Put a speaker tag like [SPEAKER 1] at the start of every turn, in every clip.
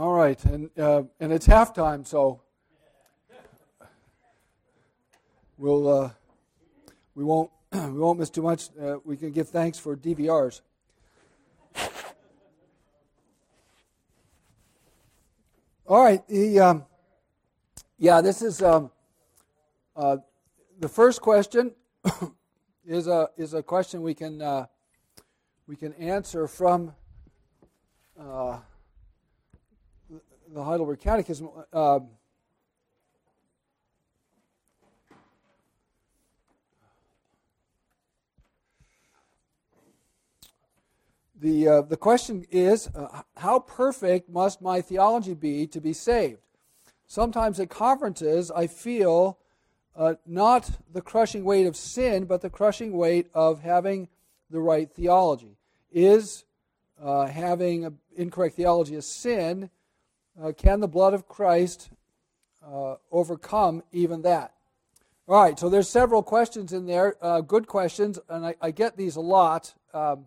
[SPEAKER 1] All right, and uh, and it's halftime, so we'll uh, we won't we won't miss too much. Uh, we can give thanks for DVRs. All right, the um, yeah, this is um, uh, the first question is a is a question we can uh, we can answer from uh, the Heidelberg Catechism. Uh, the, uh, the question is uh, how perfect must my theology be to be saved? Sometimes at conferences, I feel uh, not the crushing weight of sin, but the crushing weight of having the right theology. Is uh, having incorrect theology a sin? Uh, can the blood of Christ uh, overcome even that? All right, so there's several questions in there, good questions, and I, I, get these a lot. Um,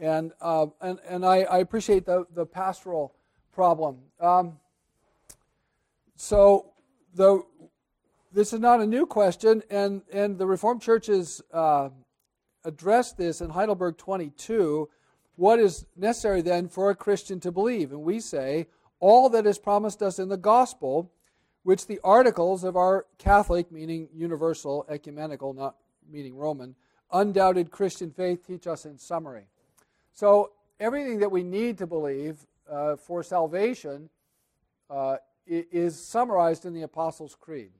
[SPEAKER 1] and uh, and and I, I, appreciate the the pastoral problem. Um, so the this is not a new question, and and the Reformed churches uh, addressed this in Heidelberg 22. What is necessary then for a Christian to believe? And we say all that is promised us in the gospel, which the articles of our Catholic, meaning universal, ecumenical, not meaning Roman, undoubted Christian faith teach us in summary. So, everything that we need to believe uh, for salvation uh, is summarized in the Apostles' Creed.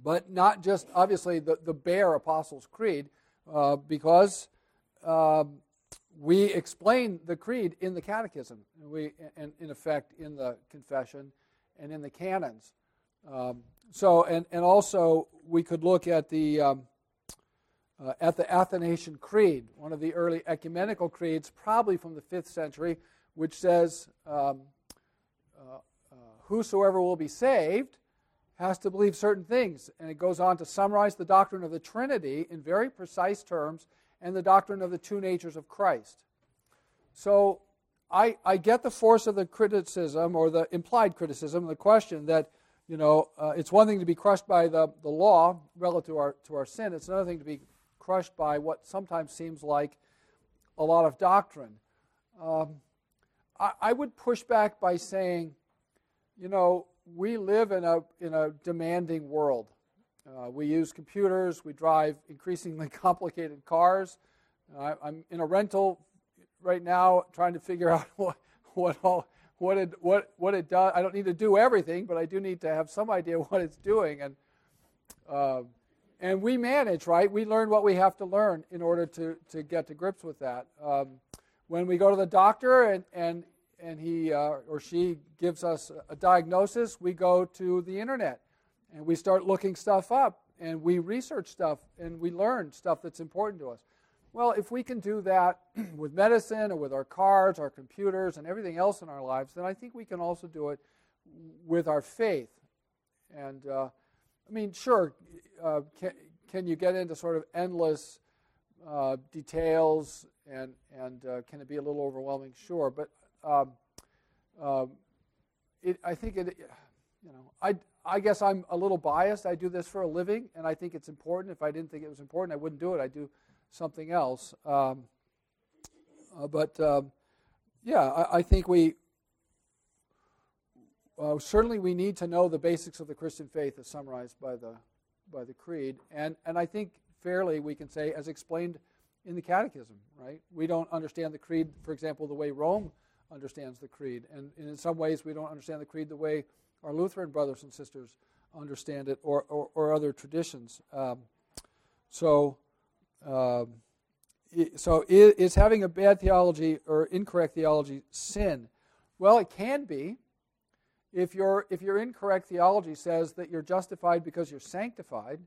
[SPEAKER 1] But not just, obviously, the, the bare Apostles' Creed, uh, because um, we explain the Creed in the Catechism, we, and in effect, in the Confession and in the canons. Um, so, and, and also, we could look at the. Um, uh, at the Athanasian Creed, one of the early ecumenical creeds, probably from the 5th century, which says, um, uh, uh, Whosoever will be saved has to believe certain things. And it goes on to summarize the doctrine of the Trinity in very precise terms and the doctrine of the two natures of Christ. So I, I get the force of the criticism or the implied criticism, the question that you know, uh, it's one thing to be crushed by the, the law relative to our, to our sin. It's another thing to be crushed by what sometimes seems like a lot of doctrine. Um, I, I would push back by saying, you know, we live in a, in a demanding world. Uh, we use computers, we drive increasingly complicated cars. Uh, I'm in a rental right now trying to figure out what, what, all, what, it, what, what it does. I don't need to do everything, but I do need to have some idea what it's doing. And uh, and we manage, right? We learn what we have to learn in order to, to get to grips with that. Um, when we go to the doctor and, and, and he uh, or she gives us a diagnosis, we go to the internet and we start looking stuff up and we research stuff and we learn stuff that's important to us. Well, if we can do that with medicine or with our cars, our computers, and everything else in our lives, then I think we can also do it with our faith. And uh, I mean, sure, uh, can, can you get into sort of endless uh, details and, and uh, can it be a little overwhelming? Sure, but um, um, it, I think it, you know, I, I guess I'm a little biased. I do this for a living, and I think it's important. If I didn't think it was important, I wouldn't do it. I'd do something else. Um, uh, but um, yeah, I, I, think we uh, certainly we need to know the basics of the Christian faith as summarized by the, by the Creed. And, and I think fairly we can say, as explained in the Catechism, right? We don't understand the Creed, for example, the way Rome understands the Creed. And, and in some ways, we don't understand the Creed the way our Lutheran brothers and sisters understand it or, or, or other traditions. Um, so, um, so is having a bad theology or incorrect theology sin? Well, it can be if your if your incorrect theology says that you're justified because you're sanctified,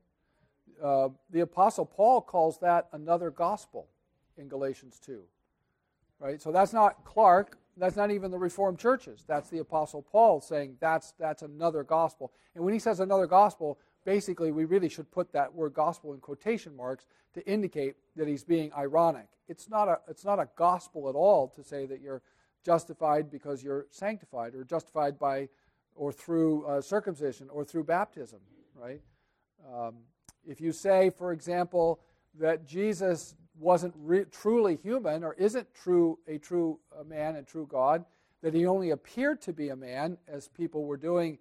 [SPEAKER 1] uh, the apostle Paul calls that another gospel in Galatians two, right? So that's not Clark. That's not even the Reformed churches. That's the apostle Paul saying that's that's another gospel. And when he says another gospel, basically we really should put that word gospel in quotation marks to indicate that he's being ironic. It's not a it's not a gospel at all to say that you're justified because you're sanctified, or justified by, or through uh, circumcision, or through baptism, right? Um, if you say, for example, that Jesus wasn't re- truly human or isn't true a true uh, man and true God, that he only appeared to be a man, as people were doing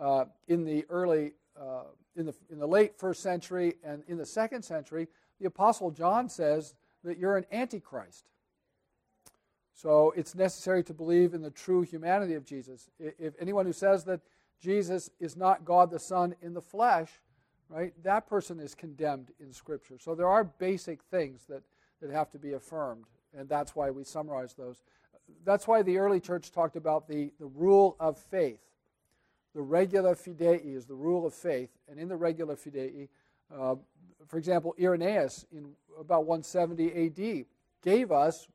[SPEAKER 1] uh, in the early, uh, in the in the late first century and in the second century, the apostle John says that you're an antichrist. So it's necessary to believe in the true humanity of Jesus. If anyone who says that Jesus is not God the Son in the flesh, right, that person is condemned in Scripture. So there are basic things that, that have to be affirmed, and that's why we summarize those. That's why the early church talked about the, the rule of faith. The regula fidei is the rule of faith, and in the regula fidei, uh, for example, Irenaeus in about 170 AD gave us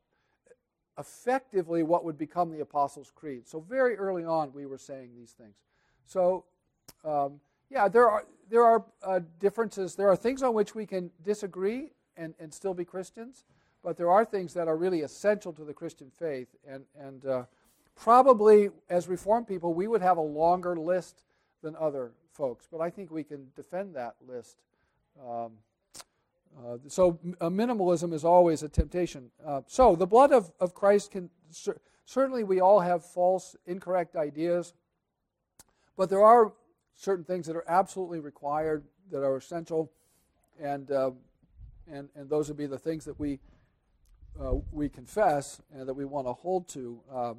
[SPEAKER 1] effectively what would become the Apostles' Creed. So very early on, we were saying these things. So, um, yeah, there are there are uh, differences. There are things on which we can disagree and, and still be Christians, but there are things that are really essential to the Christian faith. And and uh, probably as Reformed people, we would have a longer list than other folks, but I think we can defend that list. Um, uh, so uh, minimalism is always a temptation. Uh, so the blood of, of Christ can cer- certainly we all have false, incorrect ideas, but there are certain things that are absolutely required that are essential, and uh, and and those would be the things that we uh, we confess and that we want to hold to um,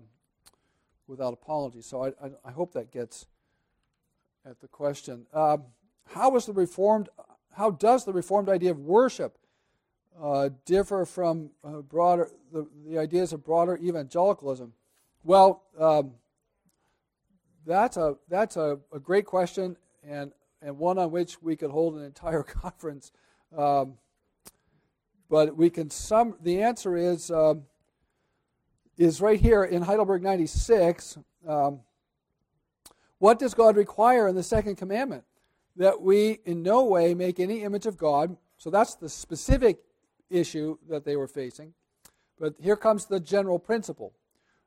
[SPEAKER 1] without apology. So I, I, I hope that gets at the question. Um, how was the Reformed how does the Reformed idea of worship uh, differ from uh, broader the, the, ideas of broader evangelicalism? Well, um, that's a that's a, a, great question and and one on which we could hold an entire conference. Um, but we can sum. The answer is um, is right here in Heidelberg 96. Um, what does God require in the second commandment? that we in no way make any image of God. So that's the specific issue that they were facing. But here comes the general principle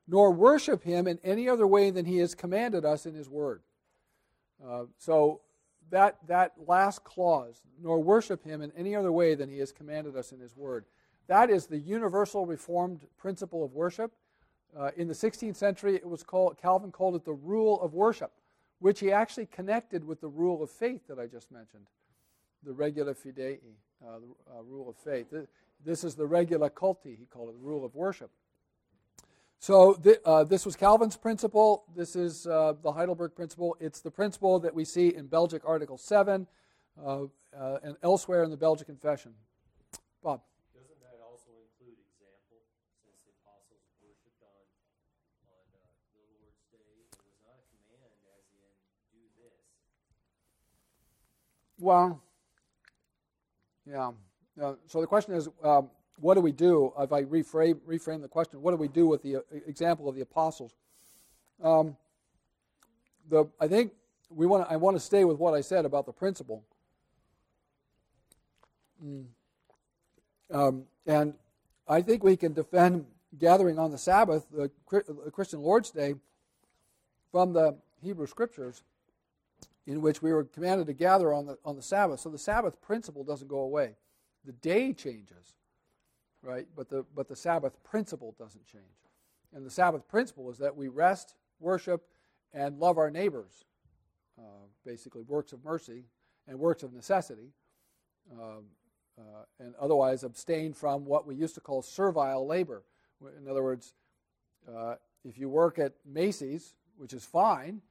[SPEAKER 1] nor worship him in any other way than he has commanded us in his word. Uh, so that, that last clause, nor worship him in any other way than he has commanded us in his word, that is the universal reformed principle of worship. Uh, in the 16th century, it was called, Calvin called it the rule of worship which he actually connected with the rule of faith that I just mentioned, the regula fidei, uh, the uh, rule of faith. This is the regula culti, he called it, the rule of worship. So th- uh, this was Calvin's principle. This is uh, the Heidelberg principle. It's the principle that we see in Belgic Article 7 uh, uh, and elsewhere in the Belgic Confession. Bob.
[SPEAKER 2] Doesn't that also include example, since the apostles worshipped on, on the Lord's day? It was not a command, as in, do this.
[SPEAKER 1] Well, yeah. Uh, so the question is, um, what do we do? If I reframe, reframe the question, what do we do with the uh, example of the apostles? Um, the, I think we want. I want to stay with what I said about the principle. Mm. Um, and I think we can defend gathering on the Sabbath, the, the Christian Lord's Day, from the Hebrew Scriptures in which we were commanded to gather on the, on the Sabbath. So the Sabbath principle doesn't go away. The day changes, right? But the, but the Sabbath principle doesn't change. And the Sabbath principle is that we rest, worship, and love our neighbors. Uh, basically, works of mercy and works of necessity. Um, uh, and otherwise abstain from what we used to call servile labor. In other words, uh, if you work at Macy's, which is fine,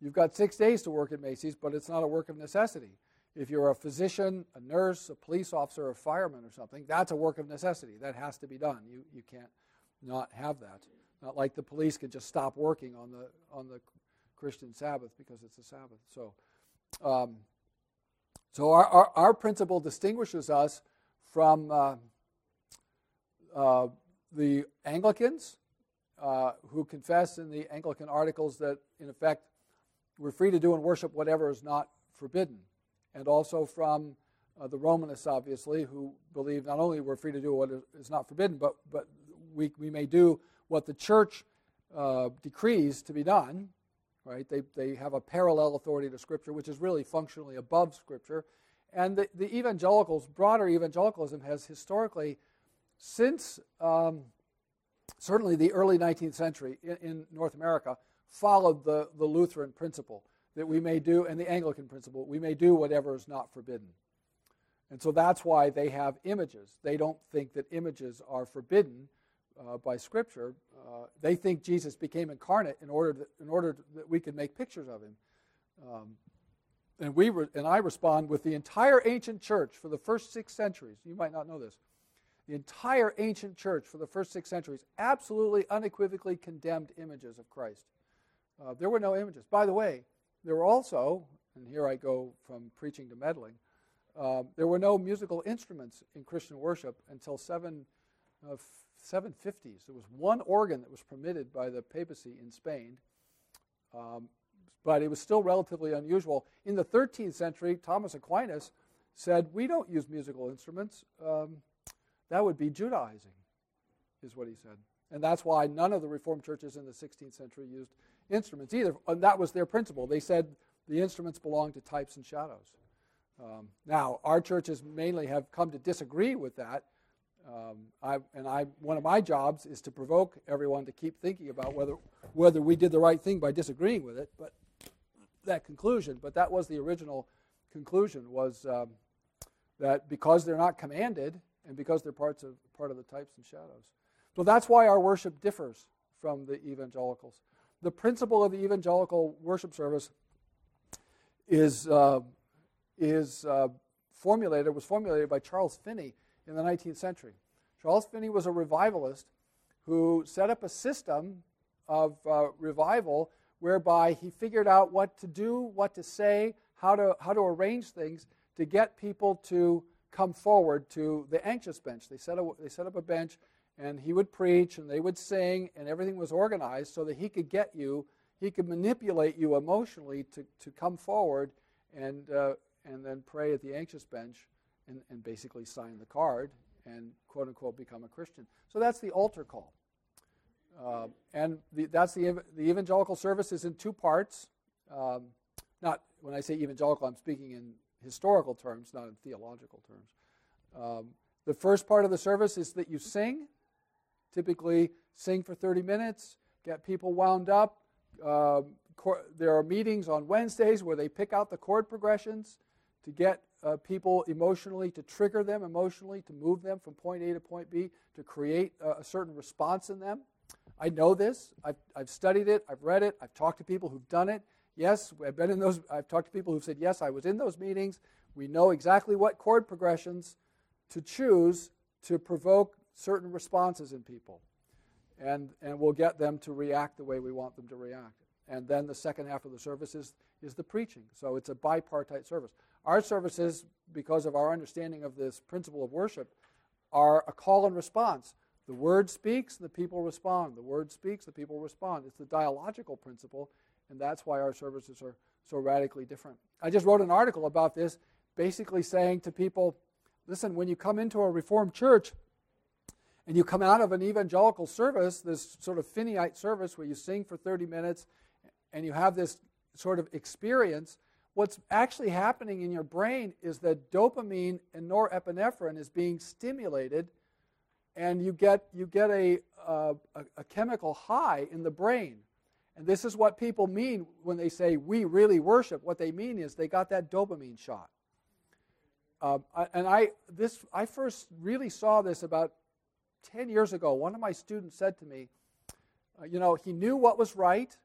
[SPEAKER 1] You've got six days to work at Macy's, but it's not a work of necessity. If you're a physician, a nurse, a police officer, a fireman, or something, that's a work of necessity. That has to be done. You, you can't not have that. Not like the police could just stop working on the, on the Christian Sabbath because it's a Sabbath. So, um, so our, our, our, principle distinguishes us from uh, uh, the Anglicans uh, who confess in the Anglican articles that, in effect, we're free to do and worship whatever is not forbidden. And also from uh, the Romanists, obviously, who believe not only we're free to do what is not forbidden, but, but we, we may do what the church uh, decrees to be done, right? They, they have a parallel authority to Scripture, which is really functionally above Scripture. And the, the evangelicals, broader evangelicalism, has historically, since um, certainly the early 19th century in, in, North America, followed the, the Lutheran principle that we may do, and the Anglican principle, we may do whatever is not forbidden. And so that's why they have images. They don't think that images are forbidden uh, by Scripture. Uh, they think Jesus became incarnate in order, to, in order that we could make pictures of him. Um, and, we re- and I respond with the entire ancient church for the first six centuries. You might not know this. The entire ancient church for the first six centuries absolutely unequivocally condemned images of Christ. Uh, there were no images. By the way, there were also, and here I go from preaching to meddling, uh, there were no musical instruments in Christian worship until seven, uh, 750s. There was one organ that was permitted by the papacy in Spain, um, but it was still relatively unusual. In the 13th century, Thomas Aquinas said, We don't use musical instruments. Um, that would be Judaizing, is what he said. And that's why none of the Reformed churches in the 16th century used instruments either. And that was their principle. They said the instruments belong to types and shadows. Um, now, our churches mainly have come to disagree with that. Um, I, and I, one of my jobs is to provoke everyone to keep thinking about whether, whether we did the right thing by disagreeing with it. But that conclusion, but that was the original conclusion, was um, that because they're not commanded and because they're parts of, part of the types and shadows. So that's why our worship differs from the evangelicals. The principle of the evangelical worship service is uh, is uh, formulated, was formulated by Charles Finney in the 19th century. Charles Finney was a revivalist who set up a system of uh, revival whereby he figured out what to do, what to say, how to, how to arrange things to get people to come forward to the anxious bench. They set, a, they set up a bench and he would preach and they would sing and everything was organized so that he could get you, he could manipulate you emotionally to, to come forward and, uh, and then pray at the anxious bench and, and basically sign the card and quote unquote become a Christian. So that's the altar call. Uh, and the, that's the, the evangelical service is in two parts. Um, not when I say evangelical, I'm speaking in historical terms, not in theological terms. Um, the first part of the service is that you sing, typically sing for 30 minutes, get people wound up. Um, there are meetings on Wednesdays where they pick out the chord progressions to get uh, people emotionally, to trigger them emotionally, to move them from point A to point B, to create a, a certain response in them. I know this. I've, I've studied it. I've read it. I've talked to people who've done it. Yes, I've been in those. I've talked to people who've said, yes, I was in those meetings. We know exactly what chord progressions to choose to provoke certain responses in people. And, and we'll get them to react the way we want them to react. And then the second half of the service is, is the preaching. So it's a bipartite service. Our services, because of our understanding of this principle of worship, are a call and response. The word speaks, the people respond. The word speaks, the people respond. It's the dialogical principle, and that's why our services are so radically different. I just wrote an article about this, basically saying to people listen, when you come into a Reformed church and you come out of an evangelical service, this sort of Finneyite service where you sing for 30 minutes and you have this sort of experience, what's actually happening in your brain is that dopamine and norepinephrine is being stimulated and you get, you get a, a, a chemical high in the brain. And this is what people mean when they say, we really worship. What they mean is they got that dopamine shot. Uh, and I, this, I first really saw this about 10 years ago. One of my students said to me, uh, you know, he knew what was right,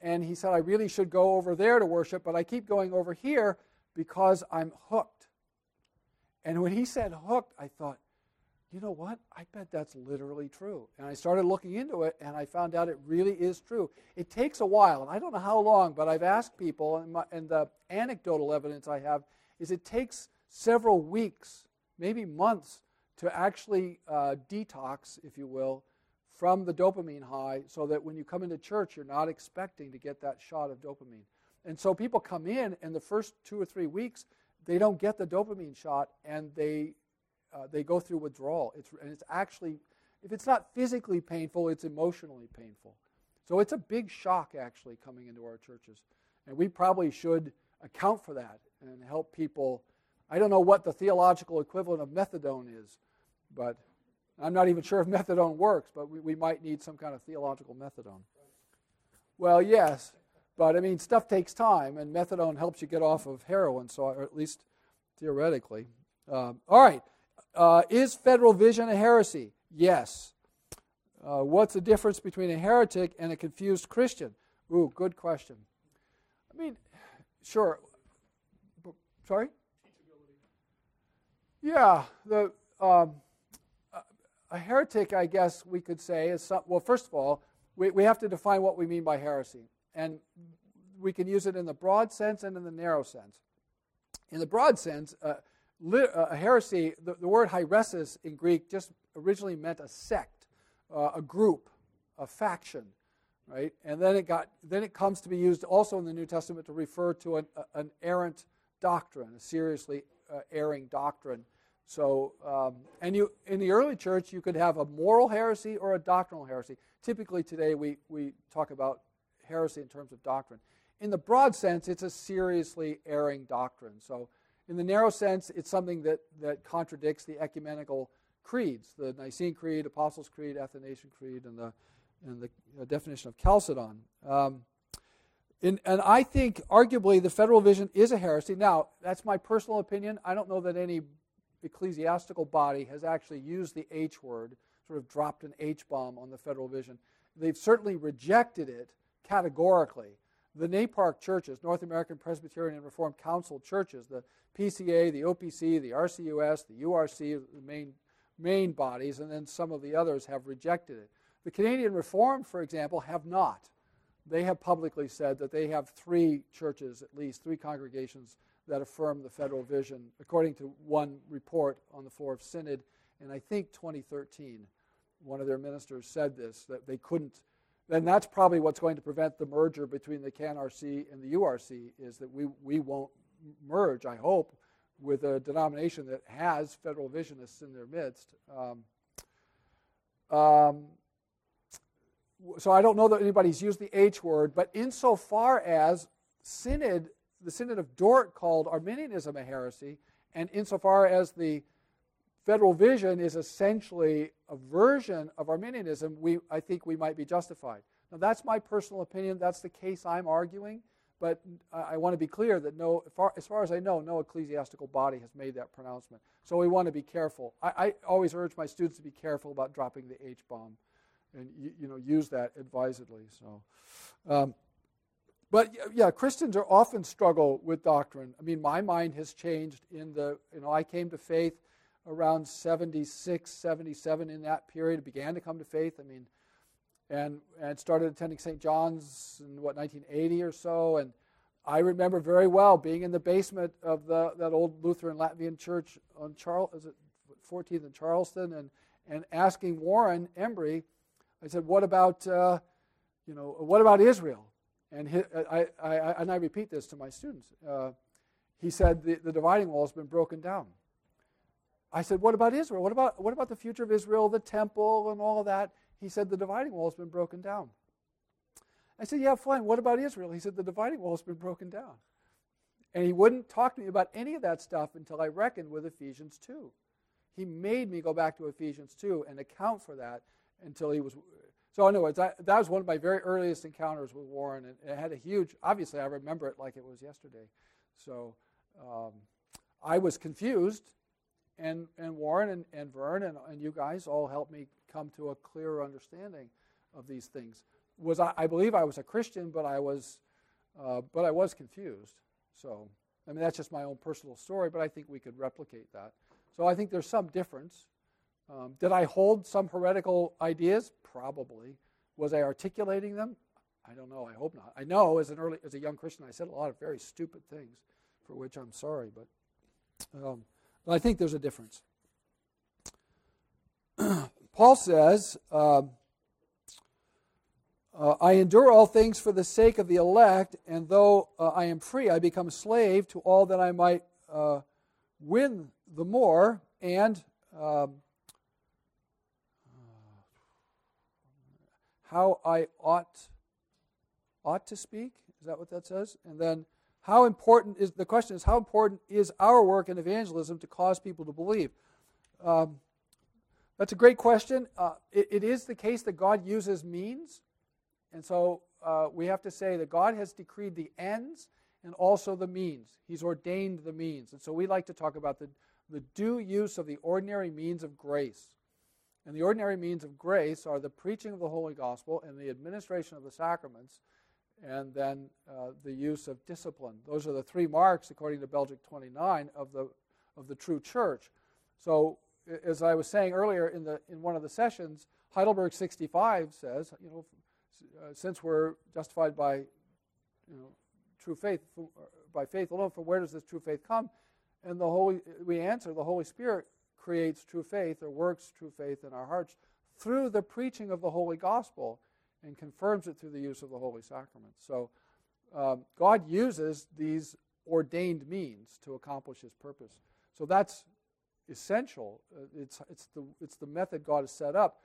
[SPEAKER 1] and he said, I really should go over there to worship, but I keep going over here because I'm hooked. And when he said hooked, I thought, you know what? I bet that's literally true. And I started looking into it, and I found out it really is true. It takes a while, and I don't know how long, but I've asked people, and, my, and the anecdotal evidence I have is it takes several weeks, maybe months, to actually uh, detox, if you will, from the dopamine high so that when you come into church, you're not expecting to get that shot of dopamine. And so people come in, and the first two or three weeks, they don't get the dopamine shot, and they uh, they go through withdrawal. It's, and it's actually, if it's not physically painful, it's emotionally painful. So it's a big shock actually coming into our churches. And we probably should account for that and help people. I don't know what the theological equivalent of methadone is, but I'm not even sure if methadone works, but we, we might need some kind of theological methadone. Well, yes, but I mean, stuff takes time, and methadone helps you get off of heroin, so or at least theoretically. Um, all right, uh, is federal vision a heresy? Yes. Uh, what's the difference between a heretic and a confused Christian? Ooh, good question. I mean, sure. Sorry. Yeah, the um, a heretic, I guess we could say, is some, well, first of all, we, we have to define what we mean by heresy. And we can use it in the broad sense and in the narrow sense. In the broad sense, uh, li- uh, a heresy, the, the, word hairesis in Greek just originally meant a sect, uh, a group, a faction, right? And then it got then it comes to be used also in the New Testament to refer to an, an errant doctrine, a seriously uh, erring doctrine. So, um, and you in the early church, you could have a moral heresy or a doctrinal heresy. Typically, today we we talk about heresy in terms of doctrine. In the broad sense, it's a seriously erring doctrine. So, in the narrow sense, it's something that that contradicts the ecumenical creeds: the Nicene Creed, Apostles' Creed, Athanasian Creed, and the and the definition of Chalcedon. Um, and I think, arguably, the federal vision is a heresy. Now, that's my personal opinion. I don't know that any ecclesiastical body has actually used the H word, sort of dropped an H bomb on the federal vision. They've certainly rejected it categorically. The NAPARC churches, North American Presbyterian and Reformed Council churches, the PCA, the OPC, the RCUS, the URC, the main, main bodies, and then some of the others have rejected it. The Canadian Reformed, for example, have not. They have publicly said that they have three churches, at least three congregations, that affirm the federal vision, according to one report on the floor of Synod in, I think, 2013. One of their ministers said this, that they couldn't. Then that's probably what's going to prevent the merger between the CanRC and the URC, is that we, we won't merge, I hope, with a denomination that has federal visionists in their midst. Um, um, so I don't know that anybody's used the H word, but insofar as synod the Synod of Dort called Arminianism a heresy, and insofar as the federal vision is essentially a version of Arminianism, we, I think we might be justified. Now, that's my personal opinion. That's the case I'm arguing. But I, I want to be clear that no, far, as far as I know, no ecclesiastical body has made that pronouncement. So we want to be careful. I, I always urge my students to be careful about dropping the H bomb, and you, you, know use that advisedly. So. Um, but yeah, Christians are often struggle with doctrine. I mean, my mind has changed in the, you know, I came to faith around 76, 77 in that period. began to come to faith. I mean, and, and started attending St. John's in what, 1980 or so. And I remember very well being in the basement of the, that old Lutheran Latvian church on Charles, is it 14th and Charleston, and, and asking Warren Embry, I said, what about, uh, you know, what about Israel? And I, I, I, and I repeat this to my students. Uh, he said the, the dividing wall has been broken down. I said, what about Israel? What about, what about the future of Israel, the temple, and all that? He said, the dividing wall has been broken down. I said, yeah, fine. What about Israel? He said, the dividing wall has been broken down. And he wouldn't talk to me about any of that stuff until I reckoned with Ephesians 2. He made me go back to Ephesians 2 and account for that until he was so, other that, that was one of my very earliest encounters with Warren, and it had a huge. Obviously, I remember it like it was yesterday. So, um, I was confused, and and Warren and, and Vern and, and you guys all helped me come to a clearer understanding of these things. Was I, I believe I was a Christian, but I was, uh, but I was confused. So, I mean, that's just my own personal story, but I think we could replicate that. So, I think there's some difference. Um, did I hold some heretical ideas? Probably. Was I articulating them? I don't know. I hope not. I know as an early, as a young Christian, I said a lot of very stupid things, for which I'm sorry. But, um, I think there's a difference. Paul says, uh, uh, "I endure all things for the sake of the elect, and though uh, I am free, I become a slave to all that I might uh, win the more." And um, how I ought ought to speak. Is that what that says? And then how important is the question is how important is our work in evangelism to cause people to believe? Um, that's a great question. Uh, it, it is the case that God uses means, and so uh, we have to say that God has decreed the ends and also the means. He's ordained the means, and so we like to talk about the the due use of the ordinary means of grace. And the ordinary means of grace are the preaching of the Holy Gospel and the administration of the sacraments, and then uh, the use of discipline. Those are the three marks, according to Belgic 29, of the, of the true church. So, as I was saying earlier in, the, in one of the sessions, Heidelberg 65 says, you know, uh, since we're justified by you know, true faith, by faith alone, from where does this true faith come? And the Holy, we answer, the Holy Spirit creates true faith or works true faith in our hearts through the preaching of the Holy Gospel and confirms it through the use of the Holy Sacrament. So um, God uses these ordained means to accomplish his purpose. So that's essential. Uh, it's, it's, the, it's the method God has set up.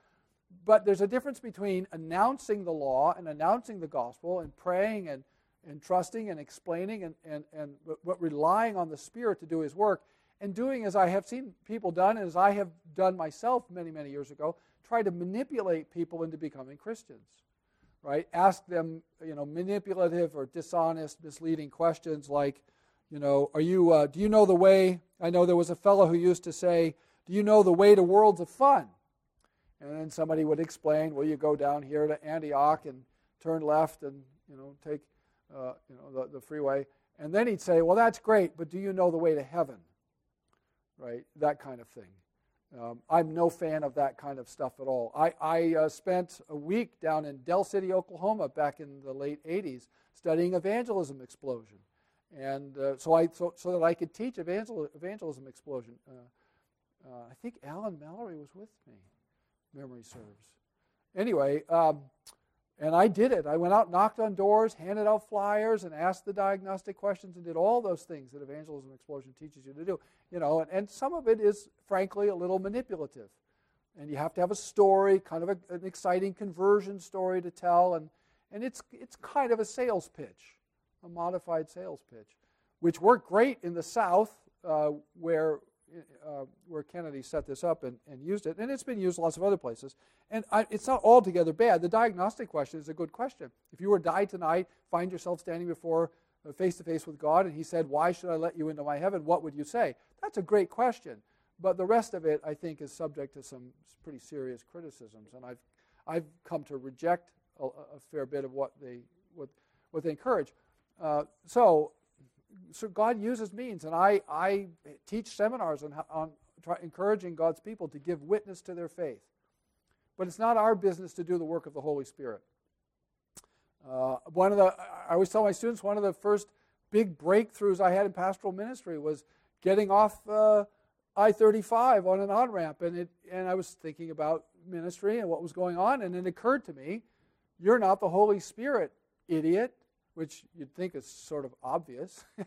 [SPEAKER 1] But there's a difference between announcing the law and announcing the gospel and praying and and trusting and explaining and, and, and relying on the Spirit to do His work and doing as I have seen people done, as I have done myself many, many years ago, try to manipulate people into becoming Christians. Right? Ask them, you know, manipulative or dishonest, misleading questions like, you know, are you, uh, do you know the way? I know there was a fellow who used to say, do you know the way to worlds of fun? And then somebody would explain, well, you go down here to Antioch and turn left and, you know, take uh, you know, the, the freeway. And then he'd say, well, that's great, but do you know the way to heaven? Right? That kind of thing. Um, I'm no fan of that kind of stuff at all. I, I uh, spent a week down in Del City, Oklahoma, back in the late 80s, studying evangelism explosion. And uh, so, I, so, so that I could teach evangel, evangelism explosion. Uh, uh I think Alan Mallory was with me, memory serves. Anyway, um, and I did it. I went out, knocked on doors, handed out flyers, and asked the diagnostic questions, and did all those things that Evangelism Explosion teaches you to do. You know, and, and some of it is, frankly, a little manipulative. And you have to have a story, kind of a, an exciting conversion story to tell, and, and it's, it's kind of a sales pitch, a modified sales pitch, which worked great in the South, uh, where uh, where Kennedy set this up and, and, used it, and it's been used lots of other places. And I, it's not altogether bad. The diagnostic question is a good question. If you were to die tonight, find yourself standing before face to face with God, and He said, "Why should I let you into my heaven?" What would you say? That's a great question. But the rest of it, I think, is subject to some pretty serious criticisms, and I've I've come to reject a, a fair bit of what they what what they encourage. Uh, so so God uses means, and I, I teach seminars on, on try, encouraging God's people to give witness to their faith. But it's not our business to do the work of the Holy Spirit. Uh, one of the, I always tell my students, one of the first big breakthroughs I had in pastoral ministry was getting off uh, I-35 on an on-ramp, and it, and I was thinking about ministry and what was going on, and it occurred to me, you're not the Holy Spirit, idiot which you'd think is sort of obvious.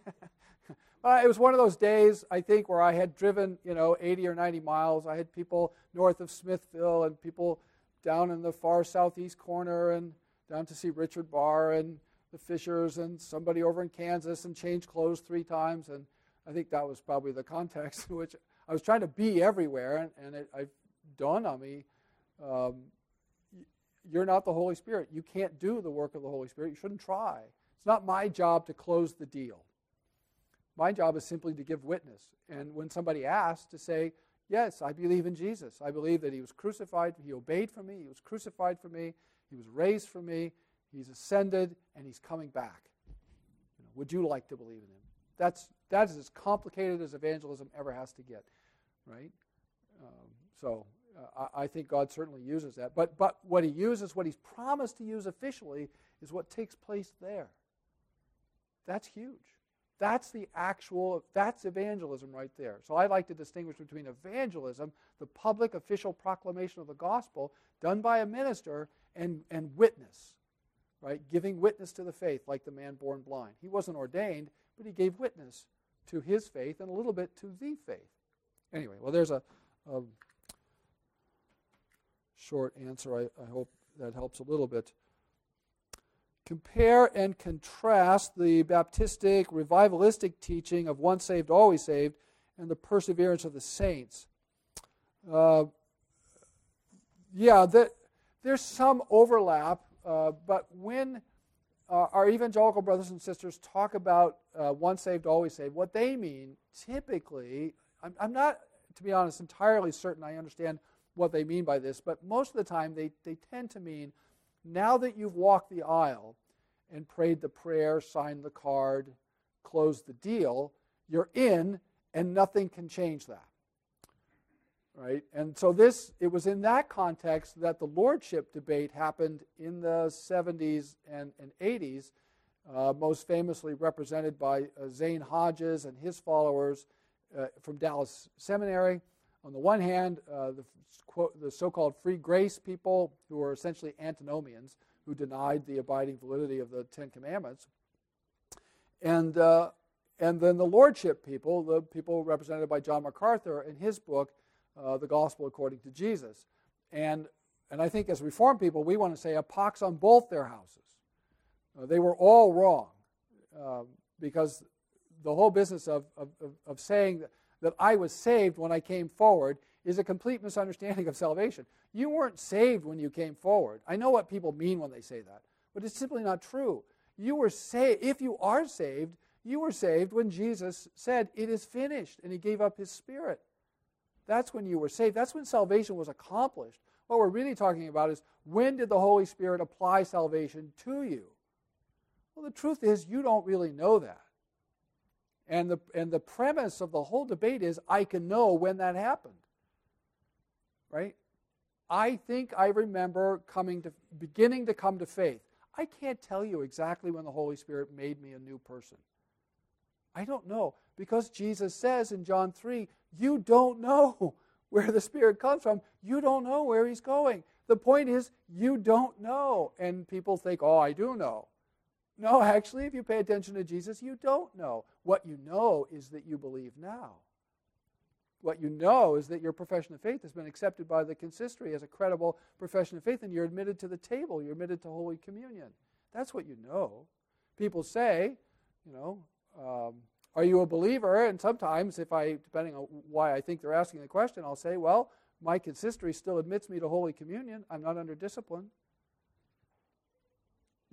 [SPEAKER 1] uh, it was one of those days, I think, where I had driven, you know, 80 or 90 miles. I had people north of Smithville and people down in the far southeast corner and down to see Richard Barr and the Fishers and somebody over in Kansas and changed clothes three times. And I think that was probably the context in which I was trying to be everywhere. And, and it, it dawned on me um, you're not the Holy Spirit. You can't do the work of the Holy Spirit. You shouldn't try. It's not my job to close the deal. My job is simply to give witness. And when somebody asks, to say, Yes, I believe in Jesus. I believe that he was crucified. He obeyed for me. He was crucified for me. He was raised for me. He's ascended, and he's coming back. Would you like to believe in him? That's, that is as complicated as evangelism ever has to get, right? Um, so uh, I think God certainly uses that. But, but what he uses, what he's promised to use officially, is what takes place there. That's huge. That's the actual, that's evangelism right there. So I like to distinguish between evangelism, the public official proclamation of the gospel done by a minister, and, and witness, right? Giving witness to the faith, like the man born blind. He wasn't ordained, but he gave witness to his faith and a little bit to the faith. Anyway, well, there's a, a short answer. I, I hope that helps a little bit. compare and contrast the Baptistic, revivalistic teaching of once saved, always saved, and the perseverance of the saints. Uh, yeah, the, there's some overlap, uh, but when uh, our evangelical brothers and sisters talk about uh, once saved, always saved, what they mean typically, I'm, I'm, not, to be honest, entirely certain I understand what they mean by this, but most of the time they, they tend to mean now that you've walked the aisle and prayed the prayer, signed the card, closed the deal, you're in and nothing can change that. Right? And so this it was in that context that the lordship debate happened in the 70s and, and 80s, uh, most famously represented by uh, Zane Hodges and his followers uh, from Dallas Seminary. On the one hand, uh, the, the so-called free grace people who are essentially antinomians, who denied the abiding validity of the Ten Commandments. And, uh, and then the lordship people, the people represented by John MacArthur in his book, uh, The Gospel According to Jesus. And, and I think as Reformed people, we want to say a pox on both their houses. Uh, they were all wrong um, because the whole business of, of, of saying that, that I was saved when I came forward is a complete misunderstanding of salvation. You weren't saved when you came forward. I know what people mean when they say that, but it's simply not true. You were saved, if you are saved, you were saved when Jesus said, It is finished, and he gave up his spirit. That's when you were saved. That's when salvation was accomplished. What we're really talking about is when did the Holy Spirit apply salvation to you? Well, the truth is, you don't really know that. And the, and the premise of the whole debate is I can know when that happened right? I think I remember coming to beginning to come to faith. I can't tell you exactly when the Holy Spirit made me a new person. I don't know because Jesus says in John 3, you don't know where the Spirit comes from. You don't know where he's going. The point is, you don't know. And people think, oh, I do know. No, actually, if you pay attention to Jesus, you don't know. What you know is that you believe now what you know is that your profession of faith has been accepted by the consistory as a credible profession of faith, and you're admitted to the table, you're admitted to Holy Communion. That's what you know. People say, you know, um, are you a believer? And sometimes, if I, depending on why I think they're asking the question, I'll say, well, my consistory still admits me to Holy Communion. I'm not under discipline,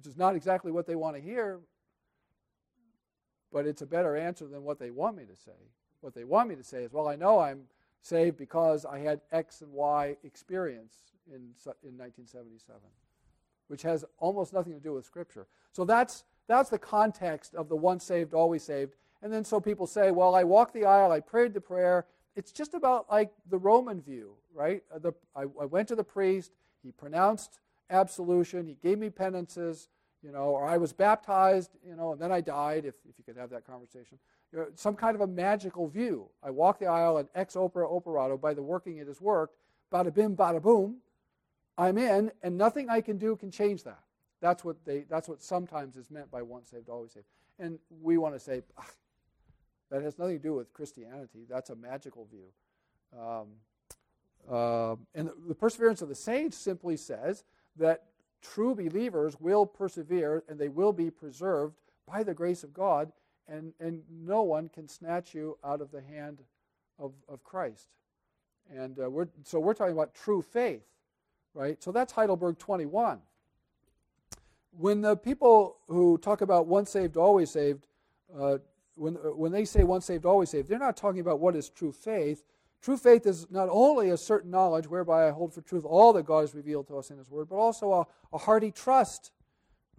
[SPEAKER 1] which is not exactly what they want to hear, but it's a better answer than what they want me to say. What they want me to say is, well, I know I'm saved because I had X and Y experience in, in 1977, which has almost nothing to do with Scripture. So that's, that's the context of the once saved, always saved. And then so people say, well, I walked the aisle, I prayed the prayer. It's just about like the Roman view, right? Uh, the, I, I went to the priest, he pronounced absolution, he gave me penances, you know, or I was baptized, you know, and then I died, if, if you could have that conversation you know, some kind of a magical view. I walk the aisle and ex opere operato by the working it has worked, bada bim, bada boom, I'm in, and nothing I can do can change that. That's what they. That's what sometimes is meant by once saved, always saved. And we want to say ah, that has nothing to do with Christianity. That's a magical view. Um, uh, and the, the perseverance of the saints simply says that true believers will persevere and they will be preserved by the grace of God and, and no one can snatch you out of the hand of, of Christ. And uh, we're, so we're talking about true faith, right? So that's Heidelberg 21. When the people who talk about once saved, always saved, uh, when, uh, when they say once saved, always saved, they're not talking about what is true faith. True faith is not only a certain knowledge whereby I hold for truth all that God has revealed to us in His Word, but also a, a hearty trust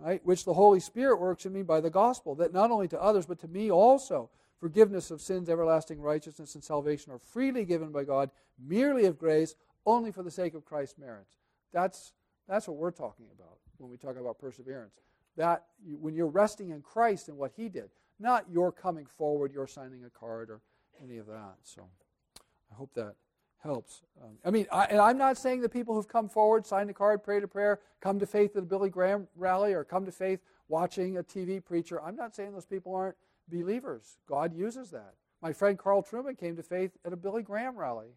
[SPEAKER 1] right, which the Holy Spirit works in me by the gospel, that not only to others, but to me also, forgiveness of sins, everlasting righteousness, and salvation are freely given by God, merely of grace, only for the sake of Christ's merits. That's, that's what we're talking about when we talk about perseverance. That when you're resting in Christ and what He did, not your coming forward, your signing a card, or any of that. So I hope that helps. Um, I mean, I, and I'm not saying the people who've come forward, signed a card, prayed a prayer, come to faith at a Billy Graham rally, or come to faith watching a TV preacher, I'm not saying those people aren't believers. God uses that. My friend Carl Trueman came to faith at a Billy Graham rally.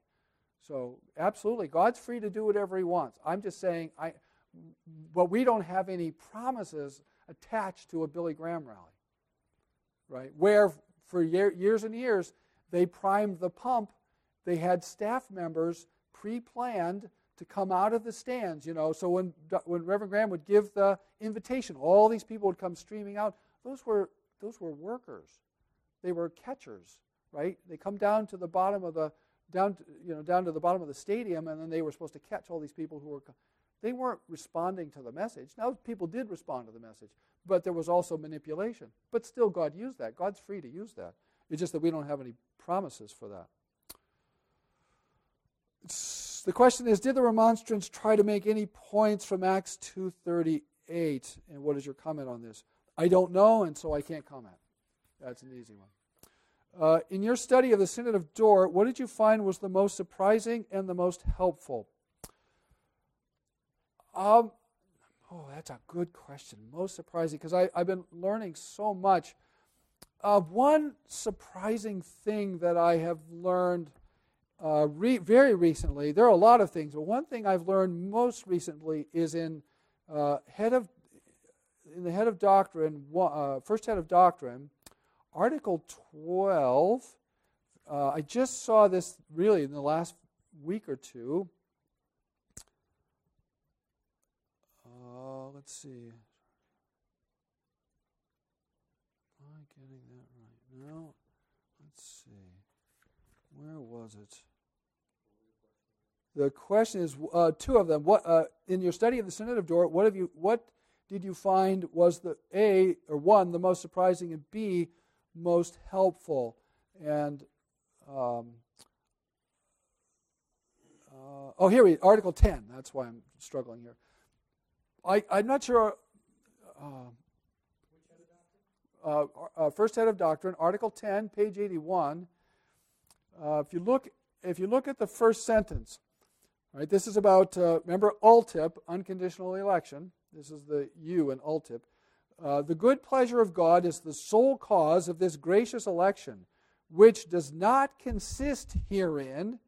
[SPEAKER 1] So, absolutely, God's free to do whatever He wants. I'm just saying, I, but we don't have any promises attached to a Billy Graham rally, right? Where for year, years and years they primed the pump. They had staff members pre-planned to come out of the stands, you know. So when when Reverend Graham would give the invitation, all these people would come streaming out. Those were those were workers. They were catchers, right? They come down to the bottom of the down to, you know down to the bottom of the stadium, and then they were supposed to catch all these people who were. They weren't responding to the message. Now people did respond to the message, but there was also manipulation. But still, God used that. God's free to use that. It's just that we don't have any promises for that. The question is, did the remonstrants try to make any points from Acts 2:38? And what is your comment on this? I don't know, and so I can't comment. That's an easy one. Uh, in your study of the Synod of Dort, what did you find was the most surprising and the most helpful? Um, oh, that's a good question. Most surprising, because I've been learning so much. Uh, one surprising thing that I have learned uh, re- very recently, there are a lot of things, but one thing I've learned most recently is in uh, head of in the head of doctrine, uh, first head of doctrine, Article 12, uh, I just saw this really in the last week or two. Uh, let's see. Am I getting that right? Where was it? The question is uh, two of them. What uh, in your study of the Synod of Dort? What have you? What did you find was the A or one the most surprising and B most helpful. And um, uh, oh, here we Article 10. That's why I'm struggling here. I, I'm not sure. Uh, uh, uh, first head of doctrine, Article 10, page 81. Uh, if you look, if you look at the first sentence, right, this is about uh, remember ULTIP, unconditional election. This is the U in ULTIP. Uh, the good pleasure of God is the sole cause of this gracious election, which does not consist herein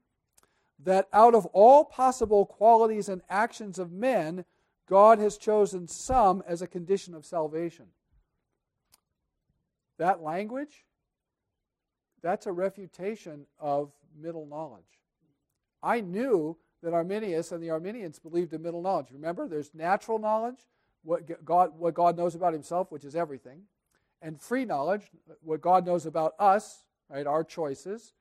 [SPEAKER 1] that out of all possible qualities and actions of men, God has chosen some as a condition of salvation. That language, that's a refutation of middle knowledge. I knew that Arminius and the Arminians believed in middle knowledge. Remember, there's natural knowledge, what God, what God knows about himself, which is everything, and free knowledge, what God knows about us, right, our choices.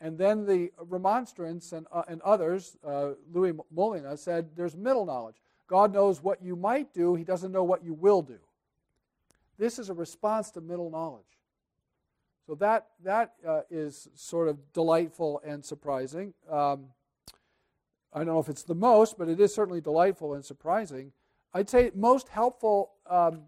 [SPEAKER 1] And then the remonstrants and, uh, and others, uh, Louis Molina, said there's middle knowledge. God knows what you might do, he doesn't know what you will do. This is a response to middle knowledge. So that, that uh, is sort of delightful and surprising. Um, I don't know if it's the most, but it is certainly delightful and surprising. I'd say most helpful. Um,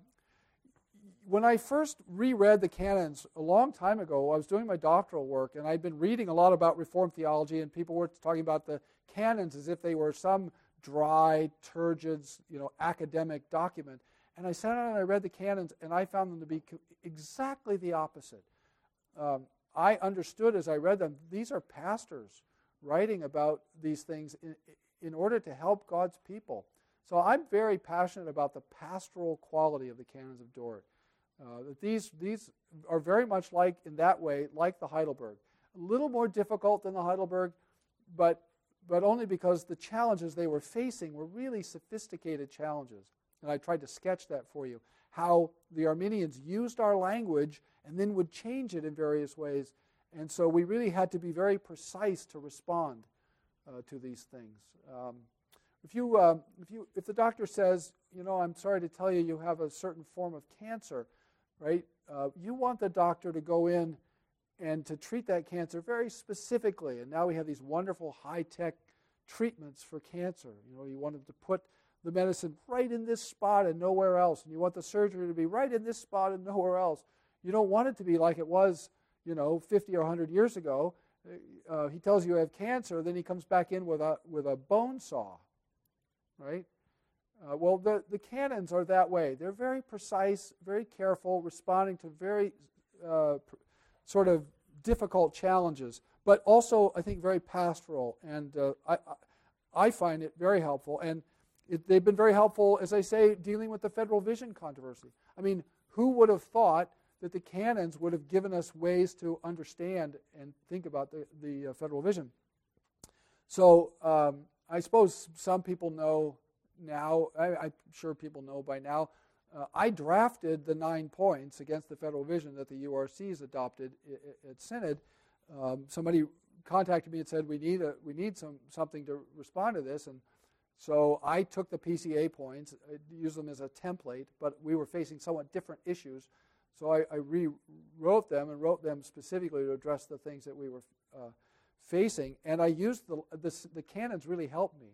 [SPEAKER 1] when I first reread the canons a long time ago, I was doing my doctoral work, and I'd been reading a lot about Reformed theology, and people were talking about the canons as if they were some dry, turgid, you know, academic document. And I sat down and I read the canons, and I found them to be exactly the opposite. Um, I understood as I read them, these are pastors writing about these things in, in order to help God's people. So I'm very passionate about the pastoral quality of the canons of Dort. Uh, these, these are very much like, in that way, like the Heidelberg. A little more difficult than the Heidelberg, but, but only because the challenges they were facing were really sophisticated challenges. And I tried to sketch that for you. How the Arminians used our language and then would change it in various ways. And so we really had to be very precise to respond uh, to these things. Um, if you, uh, if you, if the doctor says, you know, I'm sorry to tell you, you have a certain form of cancer, right? Uh, you want the doctor to go in and to treat that cancer very specifically. And now we have these wonderful high-tech treatments for cancer. You know, you want them to put the medicine right in this spot and nowhere else, and you want the surgery to be right in this spot and nowhere else. You don't want it to be like it was, you know, 50 or 100 years ago. Uh, he tells you you have cancer, then he comes back in with a with a bone saw right? Uh, well, the, the canons are that way. They're very precise, very careful, responding to very uh, pr- sort of difficult challenges, but also, I think, very pastoral. And uh, I, I find it very helpful. And it, they've been very helpful, as I say, dealing with the federal vision controversy. I mean, who would have thought that the canons would have given us ways to understand and think about the, the uh, federal vision? So um, I suppose some people know now, I, am sure people know by now, uh, I drafted the nine points against the federal vision that the URCs adopted at Synod. Um, somebody contacted me and said we need a, we need some something to respond to this, and so I took the PCA points, uh, used them as a template, but we were facing somewhat different issues, so I, I rewrote them and wrote them specifically to address the things that we were uh, facing, and I used the this, the canons really helped me,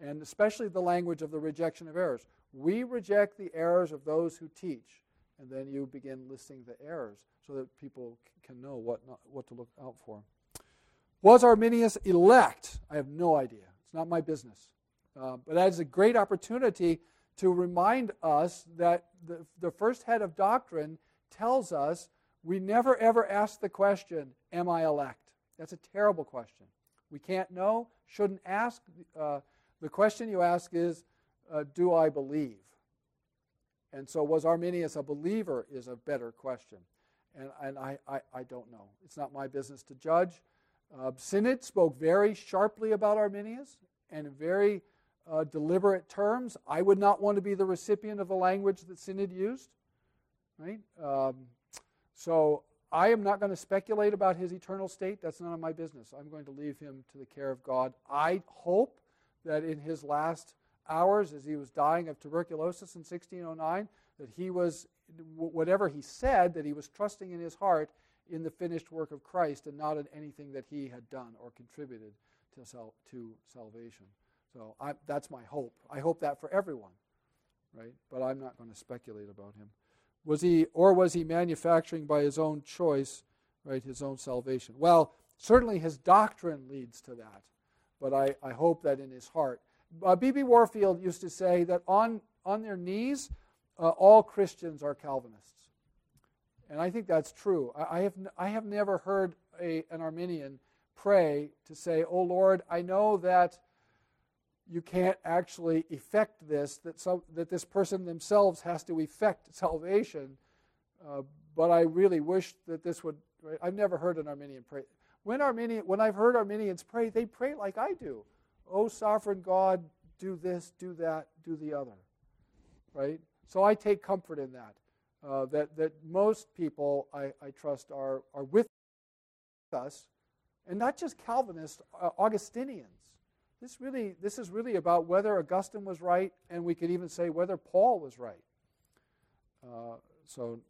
[SPEAKER 1] and especially the language of the rejection of errors. We reject the errors of those who teach, and then you begin listing the errors so that people can know what not, what to look out for. Was Arminius elect? I have no idea. It's not my business. Uh, but that is a great opportunity to remind us that the, the first head of doctrine tells us we never ever ask the question, Am I elect? That's a terrible question. We can't know, shouldn't ask. Uh, the question you ask is, uh, Do I believe? And so, was Arminius a believer? Is a better question. And, and I, I, I don't know. It's not my business to judge. Uh, Synod spoke very sharply about Arminius and very uh, deliberate terms. I would not want to be the recipient of the language that Synod used. Right? Um, so I am not going to speculate about his eternal state. That's none of my business. I'm going to leave him to the care of God. I hope that in his last hours, as he was dying of tuberculosis in 1609, that he was, whatever he said, that he was trusting in his heart in the finished work of Christ and not in anything that he had done or contributed to, sal- to salvation. So I, that's my hope. I hope that for everyone, right? But I'm not going to speculate about him. Was he, or was he manufacturing by his own choice, right, his own salvation? Well, certainly his doctrine leads to that, but I, I hope that in his heart. B.B. Uh, Warfield used to say that on, on their knees, uh, all Christians are Calvinists. And I think that's true. I, I have, I have never heard a, an Arminian pray to say, Oh Lord, I know that you can't actually effect this, that, some, that this person themselves has to effect salvation, uh, but I really wish that this would. Right? I've never heard an Arminian pray. When, Arminian, when I've heard Arminians pray, they pray like I do. Oh, sovereign God, do this, do that, do the other. Right? So I take comfort in that uh, that, that most people, I, I trust, are, are with us, and not just Calvinists, uh, Augustinians. This, really, this is really about whether Augustine was right, and we could even say whether Paul was right. Uh, so,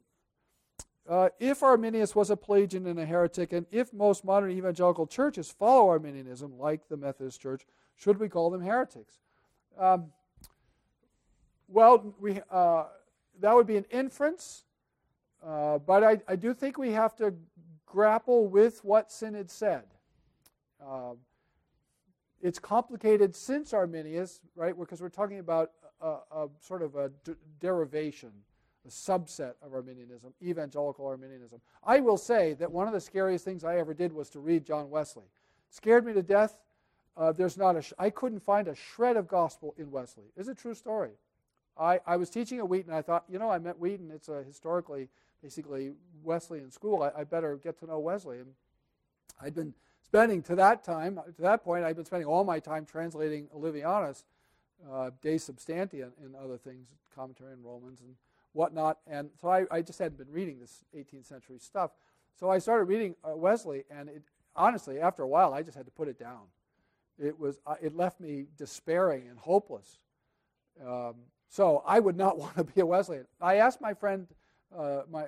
[SPEAKER 1] uh, if Arminius was a Pelagian and a heretic, and if most modern evangelical churches follow Arminianism, like the Methodist Church, should we call them heretics? Um, well, we, uh, that would be an inference, uh, but I, I, do think we have to grapple with what Synod said. Uh, it's complicated since Arminius, right? Because we're talking about a, a sort of a derivation, a subset of Arminianism, evangelical Arminianism. I will say that one of the scariest things I ever did was to read John Wesley. Scared me to death. Uh, there's not a sh- I couldn't find a shred of gospel in Wesley. It's a true story. I, I was teaching at Wheaton. I thought, you know, I met Wheaton. It's a historically, basically Wesleyan school. I, I better get to know Wesley. And I'd been spending to that time, to that point, I'd been spending all my time translating Olevianus, uh, De Substantia, and other things, commentary on Romans and whatnot. And so I, I, just hadn't been reading this 18th century stuff. So I started reading uh, Wesley, and it, honestly, after a while, I just had to put it down. It was, uh, it left me despairing and hopeless. Um, so I would not want to be a Wesleyan. I asked my friend, uh, my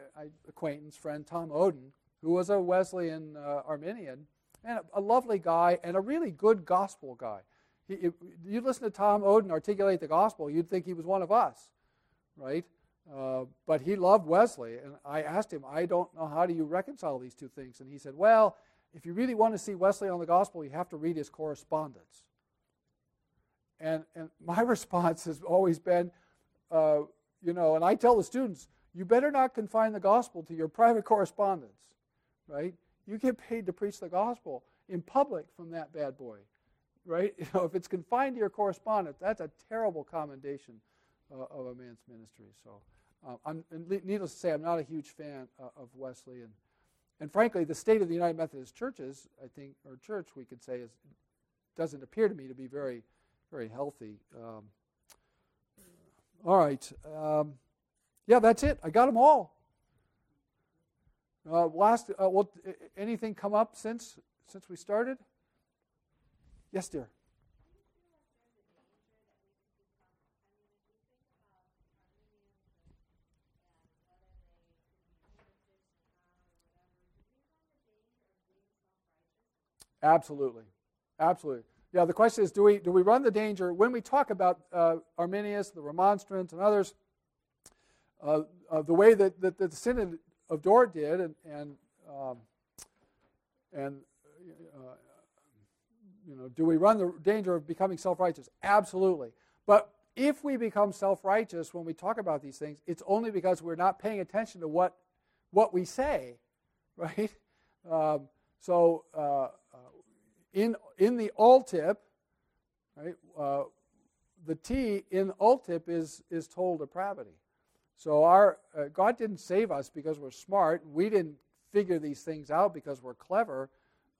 [SPEAKER 1] acquaintance friend Tom Oden, who was a Wesleyan uh, Arminian, and a, a, lovely guy and a really good gospel guy. He, if you listen to Tom Oden articulate the gospel, you'd think he was one of us, right? Uh, but he loved Wesley, and I asked him, I don't know how do you reconcile these two things, and he said, well, if you really want to see Wesley on the gospel, you have to read his correspondence. And, and my response has always been, uh, you know, and I tell the students, you better not confine the gospel to your private correspondence, right? You get paid to preach the gospel in public from that bad boy. right? You know, if it's confined to your correspondence, that's a terrible commendation uh, of a man's ministry. So, uh, needless to say, I'm not a huge fan uh, of Wesley, and and frankly, the state of the United Methodist churches, I think, or church, we could say, is doesn't appear to me to be very, very healthy. Um, all right, um, yeah, that's it. I got them all. Uh, last, uh, well, anything come up since since we started? Yes, dear. Absolutely, absolutely. Yeah, the question is, do we do we run the danger when we talk about uh, Arminius, the Remonstrants, and others? Uh, uh, the way that, that, that, the Synod of Dort did, and and um, and uh, you know, do we run the danger of becoming self-righteous? Absolutely. But if we become self-righteous when we talk about these things, it's only because we're not paying attention to what what we say, right? Um, so uh, uh in in the ultip, right, uh, the T in ultip is is total depravity. So our uh, God didn't save us because we're smart. We didn't figure these things out because we're clever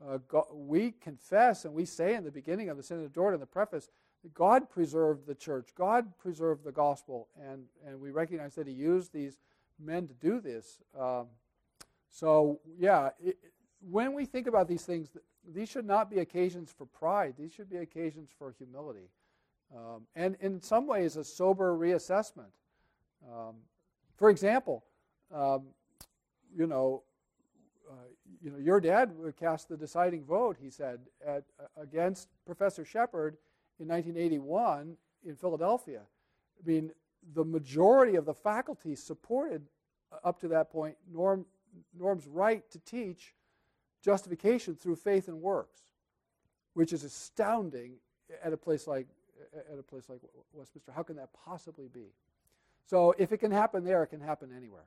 [SPEAKER 1] uh, God, we confess and we say in the beginning of the Synod of Dort in the preface that God preserved the church, God preserved the gospel, and, and we recognize that He used these men to do this. Um, so, yeah, it, when we think about these things, these should not be occasions for pride, these should be occasions for humility. Um, and in some ways, a sober reassessment. Um, for example, um, you know, uh, you know, your dad cast the deciding vote, he said, at, uh, against Professor Shepherd in 1981 in Philadelphia. I mean, the majority of the faculty supported, uh, up to that point, Norm, Norm's right to teach justification through faith and works, which is astounding at a place like at a place like Westminster. How can that possibly be? So if it can happen there, it can happen anywhere.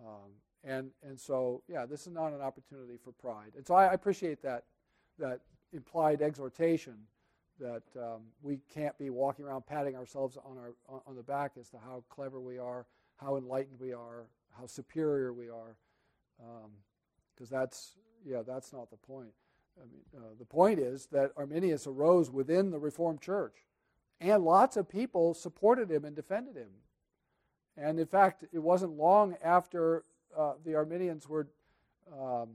[SPEAKER 1] Um, and, and so, yeah, this is not an opportunity for pride. And so I, appreciate that, that implied exhortation that um, we can't be walking around patting ourselves on, our, on the back as to how clever we are, how enlightened we are, how superior we are. Because um, that's, yeah, that's not the point. I mean, uh, the point is that Arminius arose within the Reformed Church, and lots of people supported him and defended him. And in fact, it wasn't long after uh, the Arminians were um,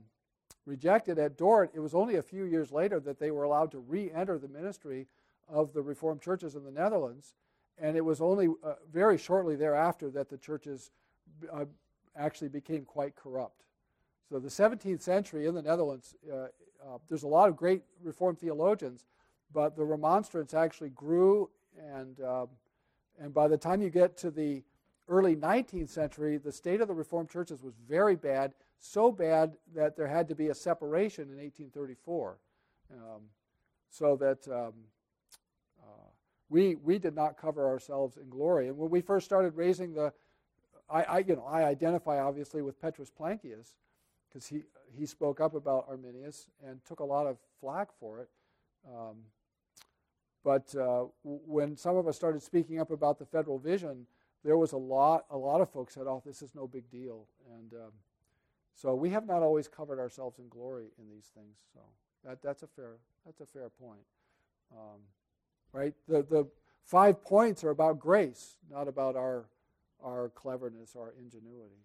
[SPEAKER 1] rejected at Dort, it was only a few years later that they were allowed to re enter the ministry of the Reformed churches in the Netherlands. And it was only uh, very shortly thereafter that the churches uh, actually became quite corrupt. So, the 17th century in the Netherlands, uh, uh, there's a lot of great Reformed theologians, but the Remonstrants actually grew. And, um, and by the time you get to the early 19th century, the state of the Reformed churches was very bad, so bad that there had to be a separation in 1834. Um, so that um, uh, we, we did not cover ourselves in glory. And when we first started raising the, I, I you know, I identify obviously with Petrus Plancius because he, he spoke up about Arminius and took a lot of flack for it. Um, but uh, when some of us started speaking up about the federal vision, there was a lot, a lot of folks said, "Oh, this is no big deal," and um, so we have not always covered ourselves in glory in these things. So that, that's a fair, that's a fair point, um, right? The the five points are about grace, not about our our cleverness, our ingenuity.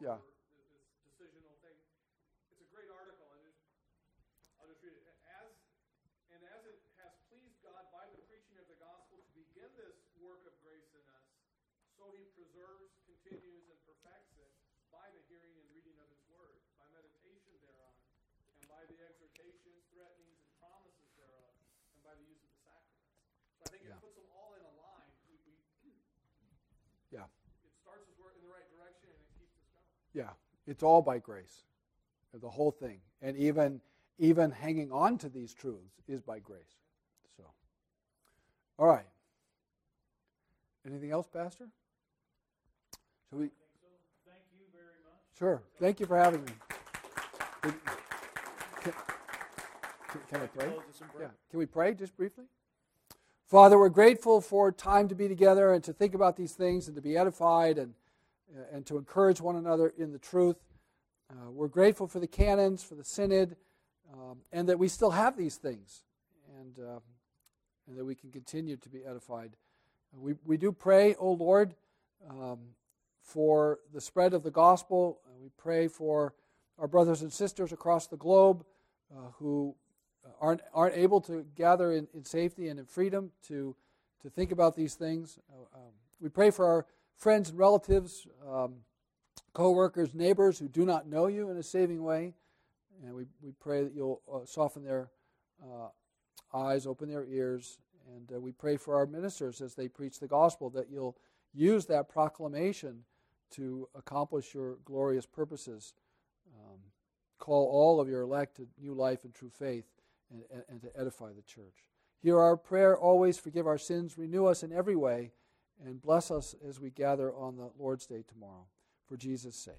[SPEAKER 3] yeah.
[SPEAKER 1] Yeah, it's all by grace. The whole thing. And even even hanging on to these truths is by grace. So all right. Anything else, Pastor?
[SPEAKER 3] Shall we. Thank you very much.
[SPEAKER 1] Sure. Thank you for having me. Can, can, can I pray? Yeah. Can we pray just briefly? Father, we're grateful for time to be together and to think about these things and to be edified and, and to encourage one another in the truth. Uh, we're grateful for the canons, for the synod, um, and that we still have these things and, uh, and that we can continue to be edified. Uh, we, we do pray, O Lord, um, for the spread of the gospel. Uh, we pray for our brothers and sisters across the globe uh, who aren't, aren't able to gather in, in safety and in freedom to, to think about these things. Uh, um, we pray for our friends and relatives, um, co workers, neighbors who do not know you in a saving way. And we, we pray that you'll uh, soften their uh, eyes, open their ears. And uh, we pray for our ministers as they preach the gospel that you'll use that proclamation to accomplish your glorious purposes. Um, call all of your elect to new life and true faith and, and, to edify the church. Hear our prayer always, forgive our sins, renew us in every way, and bless us as we gather on the Lord's Day tomorrow. For Jesus' sake.